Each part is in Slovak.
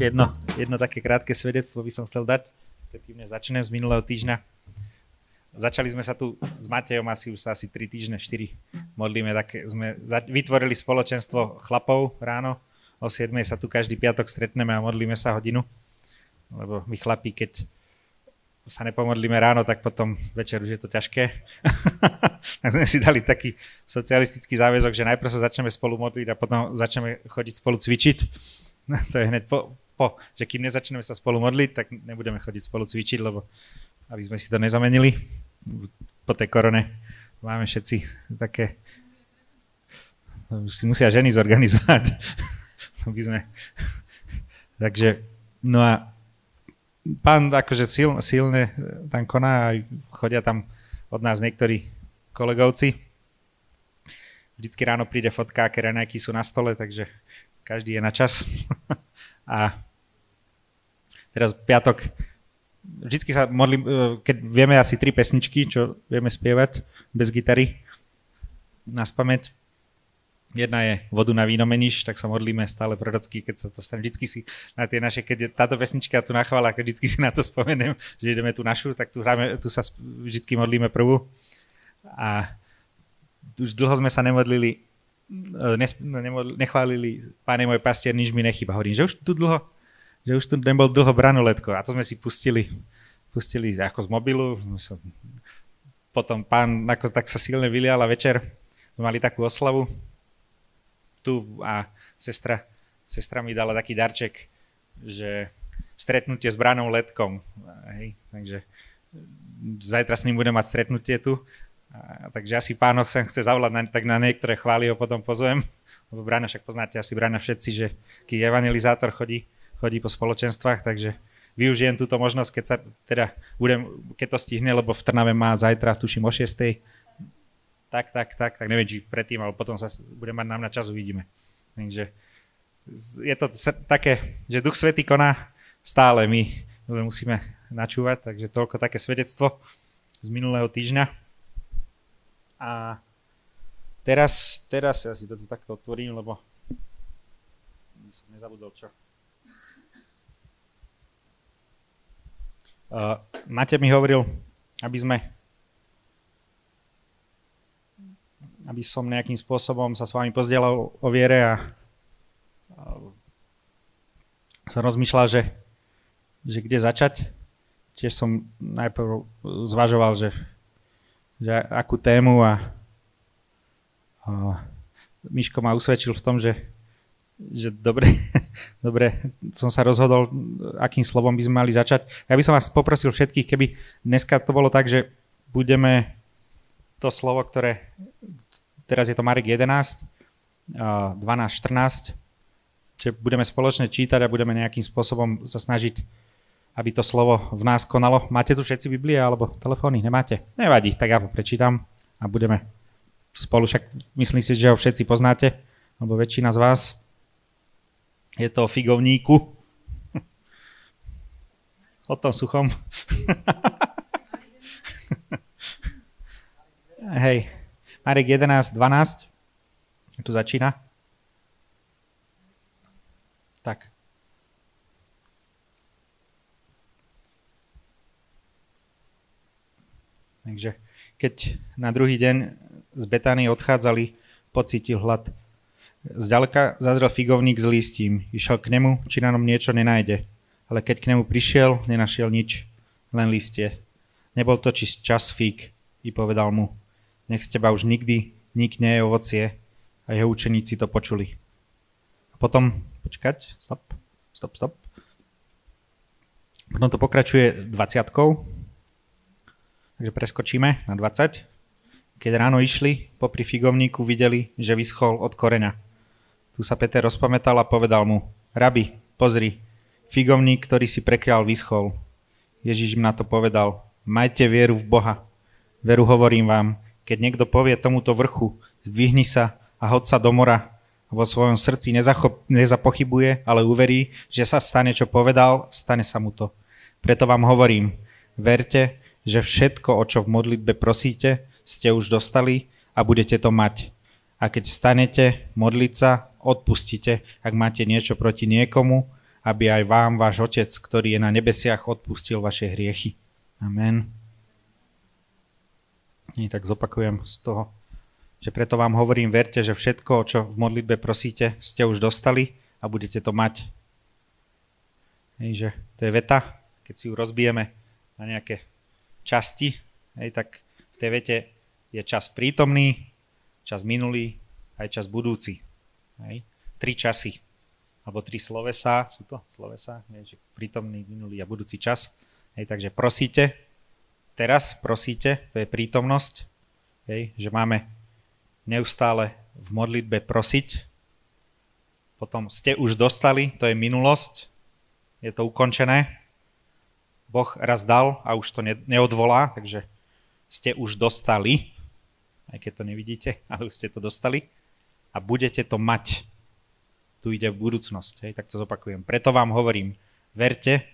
Ešte jedno, jedno také krátke svedectvo by som chcel dať, predtým než začnem z minulého týždňa. Začali sme sa tu s Matejom asi už sa asi 3 týždne, 4 modlíme, tak sme vytvorili spoločenstvo chlapov ráno, o 7 sa tu každý piatok stretneme a modlíme sa hodinu, lebo my chlapí, keď sa nepomodlíme ráno, tak potom večer už je to ťažké. tak sme si dali taký socialistický záväzok, že najprv sa začneme spolu modliť a potom začneme chodiť spolu cvičiť. to je hneď po, po, že kým nezačneme sa spolu modliť, tak nebudeme chodiť spolu cvičiť, lebo aby sme si to nezamenili po tej korone. Máme všetci také si musia ženy zorganizovať. by sme... Takže, no a pán akože sil, silne tam koná a chodia tam od nás niektorí kolegovci. Vždycky ráno príde fotka, aké sú na stole, takže každý je na čas. a teraz piatok, vždycky sa modlím, e, keď vieme asi tri pesničky, čo vieme spievať bez gitary, na spamäť, Jedna je vodu na víno meníš, tak sa modlíme stále prorocky, keď sa to stane. Vždycky si na tie naše, keď je táto pesnička tu na chvála, keď vždycky si na to spomenem, že ideme tu našu, tak tu, hráme, tu sa vždycky modlíme prvú. A už dlho sme sa nemodlili, e, nes, nemodli, nechválili Páne môj pastier, nič mi nechyba. Hovorím, že už tu dlho, že už tu nebol dlho branuletko. A to sme si pustili, pustili ako z mobilu. Potom pán ako, tak sa silne vylial a večer mali takú oslavu tu a sestra, sestra mi dala taký darček, že stretnutie s Branou Letkom. Hej, takže zajtra s ním budem mať stretnutie tu. A, takže asi pánoch sa chce zavolať, na, tak na niektoré chvály ho potom pozvem. Lebo Brana, však poznáte asi Brana všetci, že ký evangelizátor chodí, chodí po spoločenstvách, takže využijem túto možnosť, keď sa teda budem, keď to stihne, lebo v Trnave má zajtra, tuším o 6 tak, tak, tak, tak neviem, či predtým, ale potom sa bude mať nám na čas, uvidíme. Takže je to také, že Duch Svetý koná stále, my musíme načúvať, takže toľko také svedectvo z minulého týždňa. A teraz, teraz ja si to tu takto otvorím, lebo som nezabudol čo. Uh, Mate mi hovoril, aby sme aby som nejakým spôsobom sa s vami pozdielal o viere a, a som rozmýšľal, že, že kde začať. Tiež som najprv zvažoval, že, že akú tému a, a Miško ma usvedčil v tom, že, že dobre, dobre som sa rozhodol, akým slovom by sme mali začať. Ja by som vás poprosil všetkých, keby dneska to bolo tak, že budeme to slovo, ktoré, Teraz je to Marek 11, 12, 14, že budeme spoločne čítať a budeme nejakým spôsobom sa snažiť, aby to slovo v nás konalo. Máte tu všetci Biblie alebo telefóny? Nemáte? Nevadí, tak ja ho prečítam a budeme spolu, však myslím si, že ho všetci poznáte, alebo väčšina z vás. Je to o figovníku. o tom suchom. Hej, Marek 11, 12. Tu začína. Tak. Takže keď na druhý deň z Betány odchádzali, pocítil hlad. Zďaleka zazrel figovník s listím. Išiel k nemu, či na ňom niečo nenájde. Ale keď k nemu prišiel, nenašiel nič, len listie. Nebol to či čas fík, i povedal mu, nech z teba už nikdy nikne ovocie a jeho učeníci to počuli. A potom, počkať, stop, stop, stop. Potom to pokračuje 20. Takže preskočíme na 20. Keď ráno išli, popri figovníku videli, že vyschol od koreňa. Tu sa Peter rozpamätal a povedal mu, rabi, pozri, figovník, ktorý si prekrial, vyschol. Ježiš im na to povedal, majte vieru v Boha. Veru hovorím vám, keď niekto povie tomuto vrchu, zdvihni sa a hod sa do mora, vo svojom srdci nezachop, nezapochybuje, ale uverí, že sa stane, čo povedal, stane sa mu to. Preto vám hovorím, verte, že všetko, o čo v modlitbe prosíte, ste už dostali a budete to mať. A keď stanete modliť sa, odpustite, ak máte niečo proti niekomu, aby aj vám váš Otec, ktorý je na nebesiach, odpustil vaše hriechy. Amen. I tak zopakujem z toho, že preto vám hovorím, verte, že všetko, čo v modlitbe prosíte, ste už dostali a budete to mať. Hej, že to je veta, keď si ju rozbijeme na nejaké časti, hej, tak v tej vete je čas prítomný, čas minulý, aj čas budúci. Hej. Tri časy, alebo tri slovesa, sú to slovesa, hej, že prítomný, minulý a budúci čas. Hej, takže prosíte, teraz prosíte, to je prítomnosť, hej, že máme neustále v modlitbe prosiť, potom ste už dostali, to je minulosť, je to ukončené, Boh raz dal a už to neodvolá, takže ste už dostali, aj keď to nevidíte, ale už ste to dostali a budete to mať. Tu ide v budúcnosť, hej, tak to zopakujem. Preto vám hovorím, verte,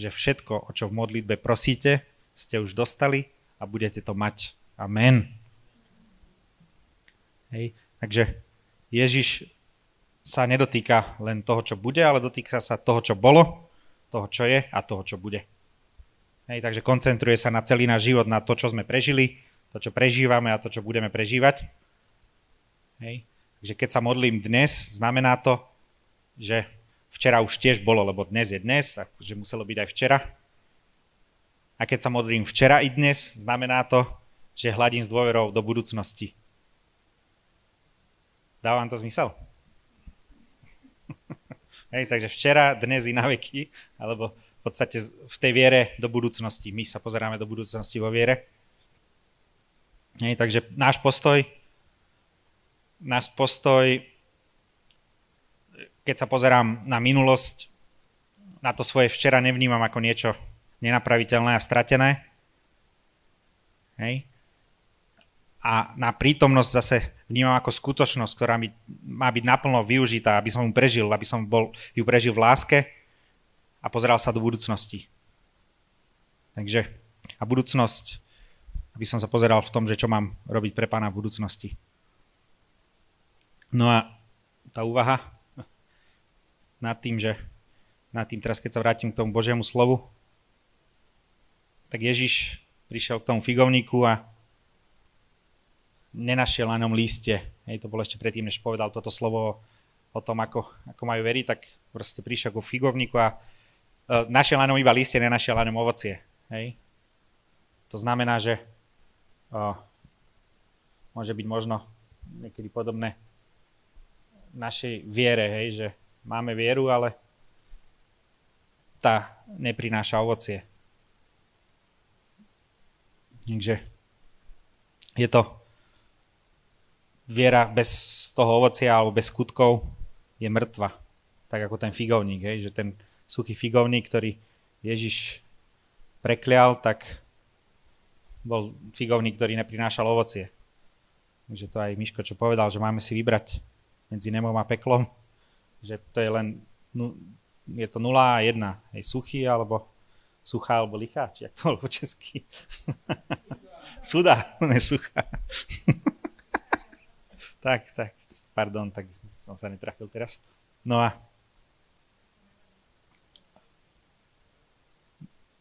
že všetko, o čo v modlitbe prosíte, ste už dostali a budete to mať. Amen. Hej, takže Ježiš sa nedotýka len toho, čo bude, ale dotýka sa toho, čo bolo, toho, čo je a toho, čo bude. Hej, takže koncentruje sa na celý náš život, na to, čo sme prežili, to, čo prežívame a to, čo budeme prežívať. Hej. Takže keď sa modlím dnes, znamená to, že včera už tiež bolo, lebo dnes je dnes, že muselo byť aj včera. A keď sa modlím včera i dnes, znamená to, že hladím s dôverou do budúcnosti. Dáva vám to zmysel? Hej, takže včera, dnes i na veky, alebo podstate v tej viere do budúcnosti. My sa pozeráme do budúcnosti vo viere. Hej, takže náš postoj, náš postoj, keď sa pozerám na minulosť, na to svoje včera nevnímam ako niečo nenapraviteľné a stratené. Hej. A na prítomnosť zase vnímam ako skutočnosť, ktorá mi má byť naplno využitá, aby som ju prežil, aby som bol, ju prežil v láske a pozeral sa do budúcnosti. Takže a budúcnosť, aby som sa pozeral v tom, že čo mám robiť pre pána v budúcnosti. No a tá úvaha nad tým, že nad tým teraz, keď sa vrátim k tomu Božiemu slovu, tak Ježiš prišiel k tomu figovníku a nenašiel na ňom lístie. Hej, to bolo ešte predtým, než povedal toto slovo o tom, ako, ako majú veriť, tak proste prišiel ku figovníku a Eh, našiel na ňom iba listie, nenašiel na ňom ovocie. Hej? To znamená, že o, môže byť možno niekedy podobné našej viere, hej, že máme vieru, ale tá neprináša ovocie. Takže je to viera bez toho ovocia alebo bez skutkov je mŕtva. Tak ako ten figovník, hej, že ten suchý figovník, ktorý Ježiš preklial, tak bol figovník, ktorý neprinášal ovocie. Takže to aj Miško, čo povedal, že máme si vybrať medzi nemom a peklom, že to je len, je to 0 a 1, hej, suchý alebo suchá alebo lichá, či jak to bolo po česky. Suda, ne suchá. tak, tak, pardon, tak som sa netrafil teraz. No a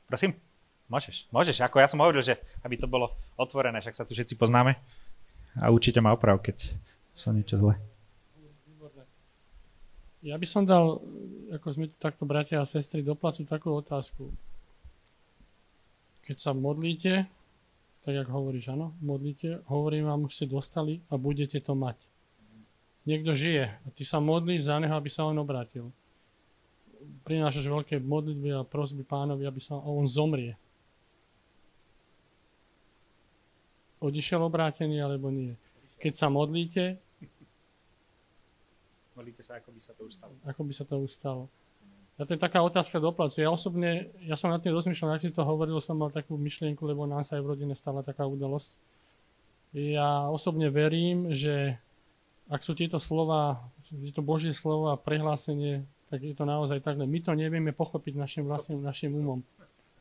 Prosím? Môžeš, môžeš. Ako ja som hovoril, že aby to bolo otvorené, však sa tu všetci poznáme. A určite ma oprav, keď som niečo zle. Ja by som dal, ako sme takto bratia a sestry, do takú otázku. Keď sa modlíte, tak ako hovoríš, áno, modlíte, hovorím vám, už ste dostali a budete to mať. Niekto žije a ty sa modlíš za neho, aby sa on obrátil prinášaš veľké modlitby a prosby pánovi, aby sa on zomrie. Odišiel obrátený alebo nie? Keď sa modlíte, Modlíte sa, ako by sa to už stalo. Ako by sa to už stalo. Ja to je taká otázka do placu. Ja osobne, ja som nad tým rozmýšľal, ak si to hovoril, som mal takú myšlienku, lebo nám sa aj v rodine stala taká udalosť. Ja osobne verím, že ak sú tieto slova, tieto Božie slova, prehlásenie, tak je to naozaj tak, my to nevieme pochopiť našim vlastným, našim umom.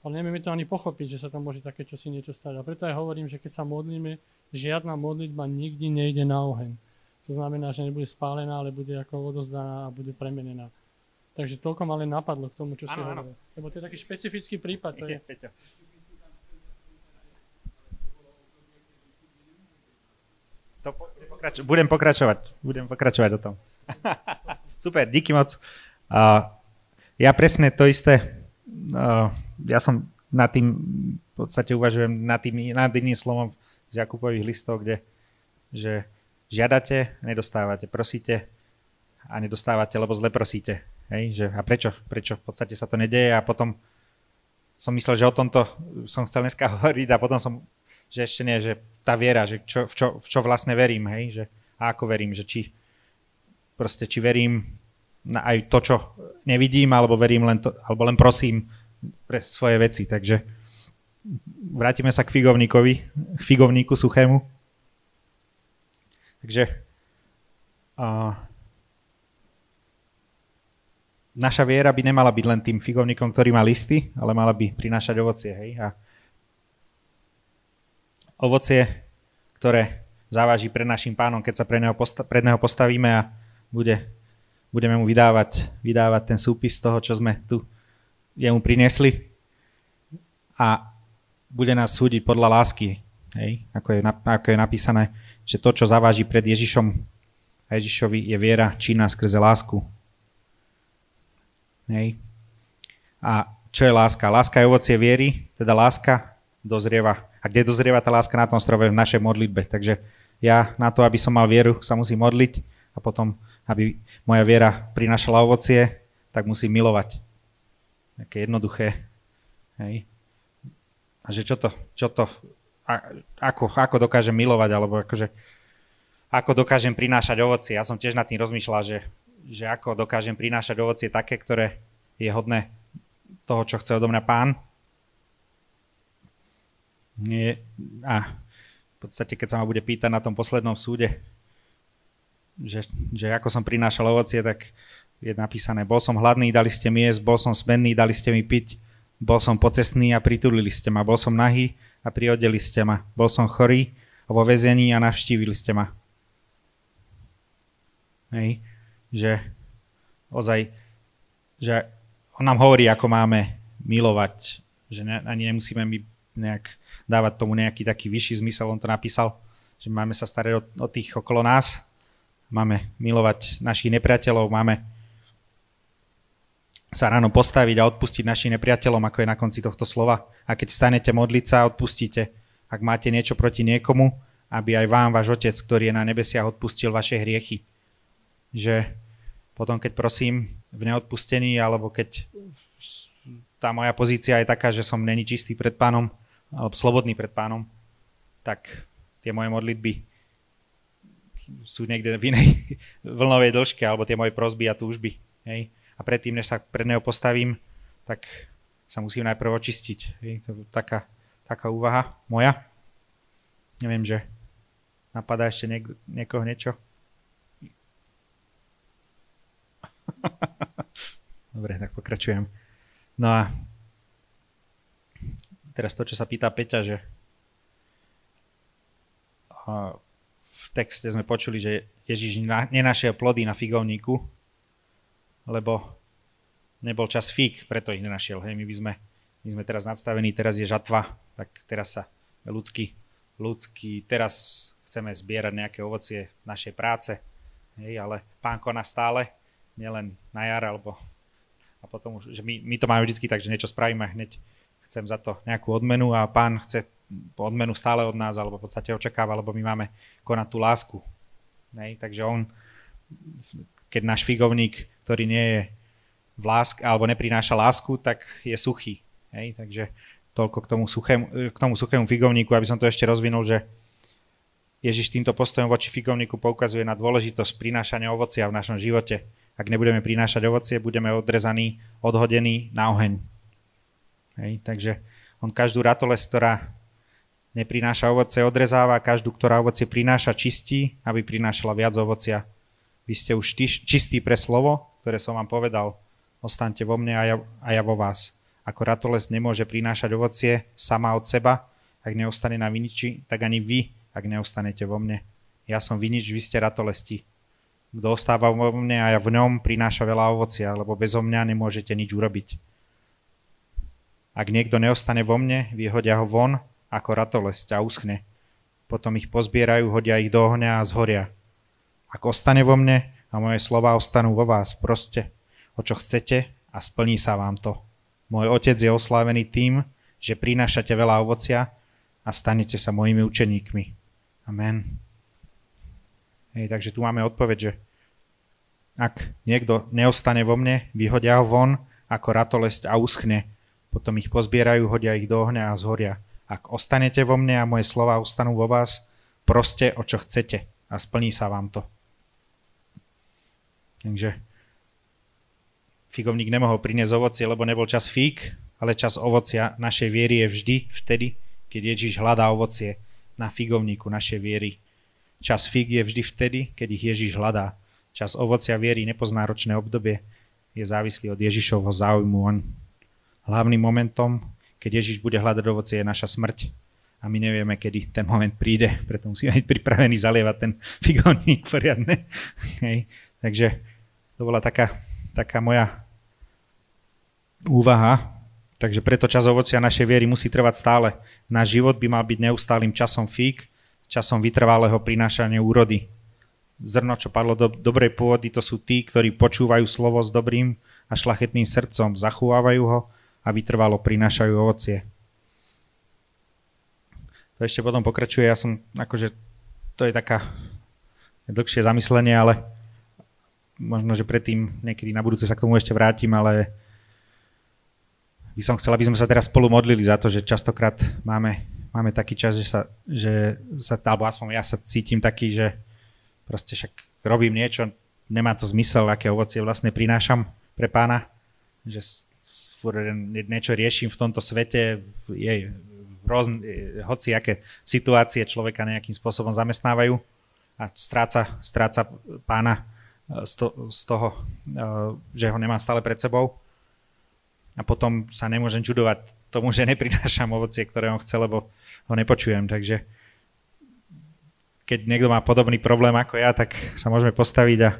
Ale nevieme to ani pochopiť, že sa tam môže také čosi niečo stať. A preto aj hovorím, že keď sa modlíme, žiadna modlitba nikdy nejde na oheň. To znamená, že nebude spálená, ale bude ako odozdaná a bude premenená. Takže toľko ma len napadlo k tomu, čo si hovoril. Lebo to je taký špecifický prípad. To je... To pokrač- budem pokračovať. Budem pokračovať o tom. Super, díky moc. Uh, ja presne to isté. Uh, ja som na tým, v podstate uvažujem nad tým, nad iným slovom z Jakupových listov, kde že žiadate, nedostávate, prosíte a nedostávate, lebo zle prosíte. Hej, že a prečo? Prečo v podstate sa to nedeje a potom som myslel, že o tomto som chcel dneska hovoriť a potom som, že ešte nie, že tá viera, že čo, v, čo, v čo vlastne verím, hej, že a ako verím, že či proste či verím na aj to, čo nevidím, alebo verím len to, alebo len prosím pre svoje veci, takže vrátime sa k figovníkovi, k figovníku suchému. Takže uh, naša viera by nemala byť len tým figovníkom, ktorý má listy, ale mala by prinášať ovocie. Hej? A ovocie, ktoré závaží pred našim pánom, keď sa pred neho, posta- pred neho postavíme a bude, budeme mu vydávať, vydávať ten súpis toho, čo sme tu jemu priniesli a bude nás súdiť podľa lásky, hej? Ako, je, ako je napísané, že to, čo zaváži pred Ježišom a Ježišovi je viera činná skrze lásku. Hej. A čo je láska? Láska je ovocie viery, teda láska dozrieva. A kde dozrieva tá láska na tom strove? V našej modlitbe. Takže ja na to, aby som mal vieru, sa musím modliť a potom, aby moja viera prinašala ovocie, tak musím milovať. Také jednoduché. Hej. A že čo to, čo to, ako, ako dokážem milovať, alebo akože, ako dokážem prinášať ovocie. Ja som tiež nad tým rozmýšľal, že že ako dokážem prinášať ovocie také, ktoré je hodné toho, čo chce odo mňa pán. Nie, a v podstate, keď sa ma bude pýtať na tom poslednom súde, že, že ako som prinášal ovocie, tak je napísané, bol som hladný, dali ste mi jesť, bol som smenný, dali ste mi piť, bol som pocestný a pritulili ste ma, bol som nahý a priodeli ste ma, bol som chorý vo väzení a navštívili ste ma. Hej? Že ozaj, že on nám hovorí, ako máme milovať, že ne, ani nemusíme my nejak dávať tomu nejaký taký vyšší zmysel, on to napísal, že máme sa starať o, o tých okolo nás, máme milovať našich nepriateľov, máme sa ráno postaviť a odpustiť našim nepriateľom, ako je na konci tohto slova. A keď stanete modliť sa, odpustíte. Ak máte niečo proti niekomu, aby aj vám váš Otec, ktorý je na nebesiach, odpustil vaše hriechy. Že potom keď prosím v neodpustení, alebo keď tá moja pozícia je taká, že som není čistý pred pánom, alebo slobodný pred pánom, tak tie moje modlitby sú niekde v inej vlnovej dĺžke, alebo tie moje prosby a túžby. Hej? A predtým, než sa pred neho postavím, tak sa musím najprv očistiť. Hej? To taká, taká úvaha moja. Neviem, že napadá ešte niek- niekoho niečo. Dobre, tak pokračujem. No a teraz to, čo sa pýta Peťa, že v texte sme počuli, že Ježiš nenašiel plody na figovníku, lebo nebol čas fík, preto ich nenašiel. Hej, my by sme, my sme teraz nadstavení, teraz je žatva, tak teraz sa ľudský, ľudský, teraz chceme zbierať nejaké ovocie našej práce, hej, ale pán koná stále nielen na jar, alebo a potom už, že my, my to máme vždy tak, že niečo spravíme hneď chcem za to nejakú odmenu a pán chce odmenu stále od nás, alebo v podstate očakáva, lebo my máme konať tú lásku. Nej? Takže on, keď náš figovník, ktorý nie je v lásk, alebo neprináša lásku, tak je suchý. Hej? Takže toľko k tomu, suchému, k tomu suchému figovníku, aby som to ešte rozvinul, že Ježiš týmto postojom voči figovníku poukazuje na dôležitosť prinášania ovocia v našom živote Ak nebudeme prinášať ovocie, budeme odrezaní, odhodení na oheň. Hej, takže on každú ratoles, ktorá neprináša ovoce, odrezáva, každú, ktorá ovocie prináša, čistí, aby prinášala viac ovocia. Vy ste už čistí pre slovo, ktoré som vám povedal. Ostaňte vo mne a ja, a ja vo vás. Ako ratoles nemôže prinášať ovocie sama od seba, ak neostane na viniči, tak ani vy, ak neostanete vo mne. Ja som vinič, vy ste ratolesti. Kto ostáva vo mne a ja v ňom, prináša veľa ovocia, lebo bezo mňa nemôžete nič urobiť. Ak niekto neostane vo mne, vyhodia ho von ako ratolesť a uschne. Potom ich pozbierajú, hodia ich do ohňa a zhoria. Ak ostane vo mne a moje slova ostanú vo vás, proste, o čo chcete a splní sa vám to. Môj otec je oslávený tým, že prinášate veľa ovocia a stanete sa mojimi učeníkmi. Amen. Hej, takže tu máme odpoveď, že ak niekto neostane vo mne, vyhodia ho von ako ratolesť a uschne. Potom ich pozbierajú, hodia ich do ohňa a zhoria. Ak ostanete vo mne a moje slova ostanú vo vás, proste o čo chcete a splní sa vám to. Takže figovník nemohol priniesť ovocie, lebo nebol čas fík, ale čas ovocia našej viery je vždy vtedy, keď Ježiš hľadá ovocie na figovníku našej viery. Čas fík je vždy vtedy, keď ich Ježiš hľadá. Čas ovocia viery nepozná ročné obdobie, je závislý od Ježišovho záujmu. On hlavným momentom keď Ježiš bude hľadať ovocie, je naša smrť. A my nevieme, kedy ten moment príde, preto musíme byť pripravení zalievať ten figónik poriadne. Hej. Takže to bola taká, taká moja úvaha. Takže preto čas ovocia našej viery musí trvať stále. Náš život by mal byť neustálým časom fík, časom vytrvalého prinášania úrody. Zrno, čo padlo do dobrej pôdy, to sú tí, ktorí počúvajú slovo s dobrým a šlachetným srdcom, zachovávajú ho a vytrvalo prinášajú ovocie. To ešte potom pokračuje, ja som akože, to je taká dlhšie zamyslenie, ale možno, že predtým niekedy na budúce sa k tomu ešte vrátim, ale by som chcel, aby sme sa teraz spolu modlili za to, že častokrát máme, máme taký čas, že sa, že sa, alebo aspoň ja sa cítim taký, že proste však robím niečo, nemá to zmysel, aké ovocie vlastne prinášam pre pána, že niečo riešim v tomto svete, je rôzne, hoci aké situácie človeka nejakým spôsobom zamestnávajú a stráca, stráca pána z toho, e, že ho nemá stále pred sebou. A potom sa nemôžem čudovať tomu, že neprinášam ovocie, ktoré on chce, lebo ho nepočujem. Takže keď niekto má podobný problém ako ja, tak sa môžeme postaviť a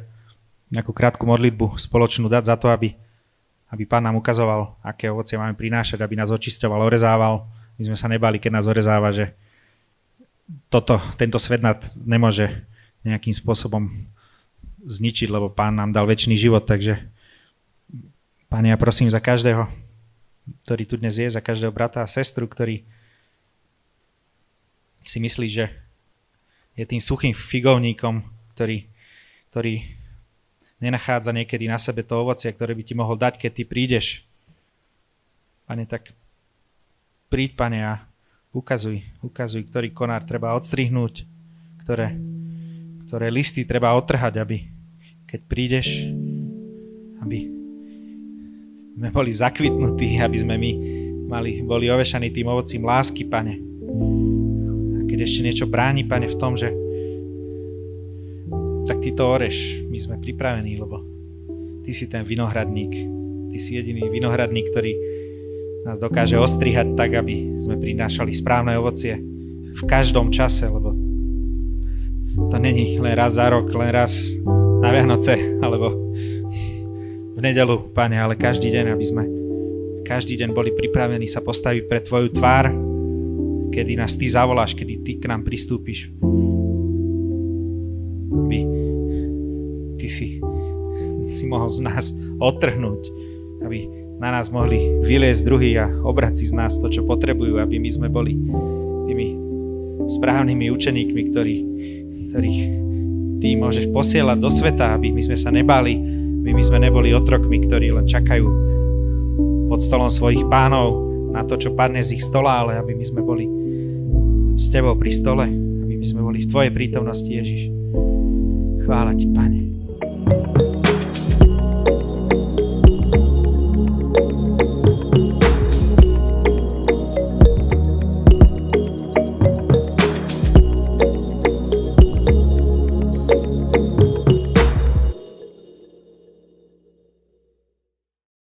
nejakú krátku modlitbu spoločnú dať za to, aby aby pán nám ukazoval, aké ovocie máme prinášať, aby nás očisťoval, orezával. My sme sa nebali, keď nás orezáva, že toto, tento svet nás nemôže nejakým spôsobom zničiť, lebo pán nám dal väčší život, takže pán, ja prosím za každého, ktorý tu dnes je, za každého brata a sestru, ktorý si myslí, že je tým suchým figovníkom, ktorý, ktorý nenachádza niekedy na sebe to ovocie, ktoré by ti mohol dať, keď ty prídeš. Pane, tak príď, pane, a ukazuj, ukazuj, ktorý konár treba odstrihnúť, ktoré, ktoré listy treba otrhať, aby keď prídeš, aby sme boli zakvitnutí, aby sme my mali, boli ovešaní tým ovocím lásky, pane. A keď ešte niečo bráni, pane, v tom, že tak ty to oreš, my sme pripravení, lebo ty si ten vinohradník, ty si jediný vinohradník, ktorý nás dokáže ostrihať tak, aby sme prinášali správne ovocie v každom čase, lebo to není len raz za rok, len raz na Vianoce, alebo v nedelu, Pane, ale každý deň, aby sme každý deň boli pripravení sa postaviť pre Tvoju tvár, kedy nás Ty zavoláš, kedy Ty k nám pristúpiš. Aby Ty si, si mohol z nás odtrhnúť, aby na nás mohli vyliesť druhý a obrať si z nás to, čo potrebujú, aby my sme boli tými správnymi učeníkmi, ktorí, ktorých Ty môžeš posielať do sveta, aby my sme sa nebali, aby my sme neboli otrokmi, ktorí len čakajú pod stolom svojich pánov na to, čo padne z ich stola, ale aby my sme boli s Tebou pri stole, aby my sme boli v Tvojej prítomnosti, Ježiš. Chvála Ti, Pane. thank you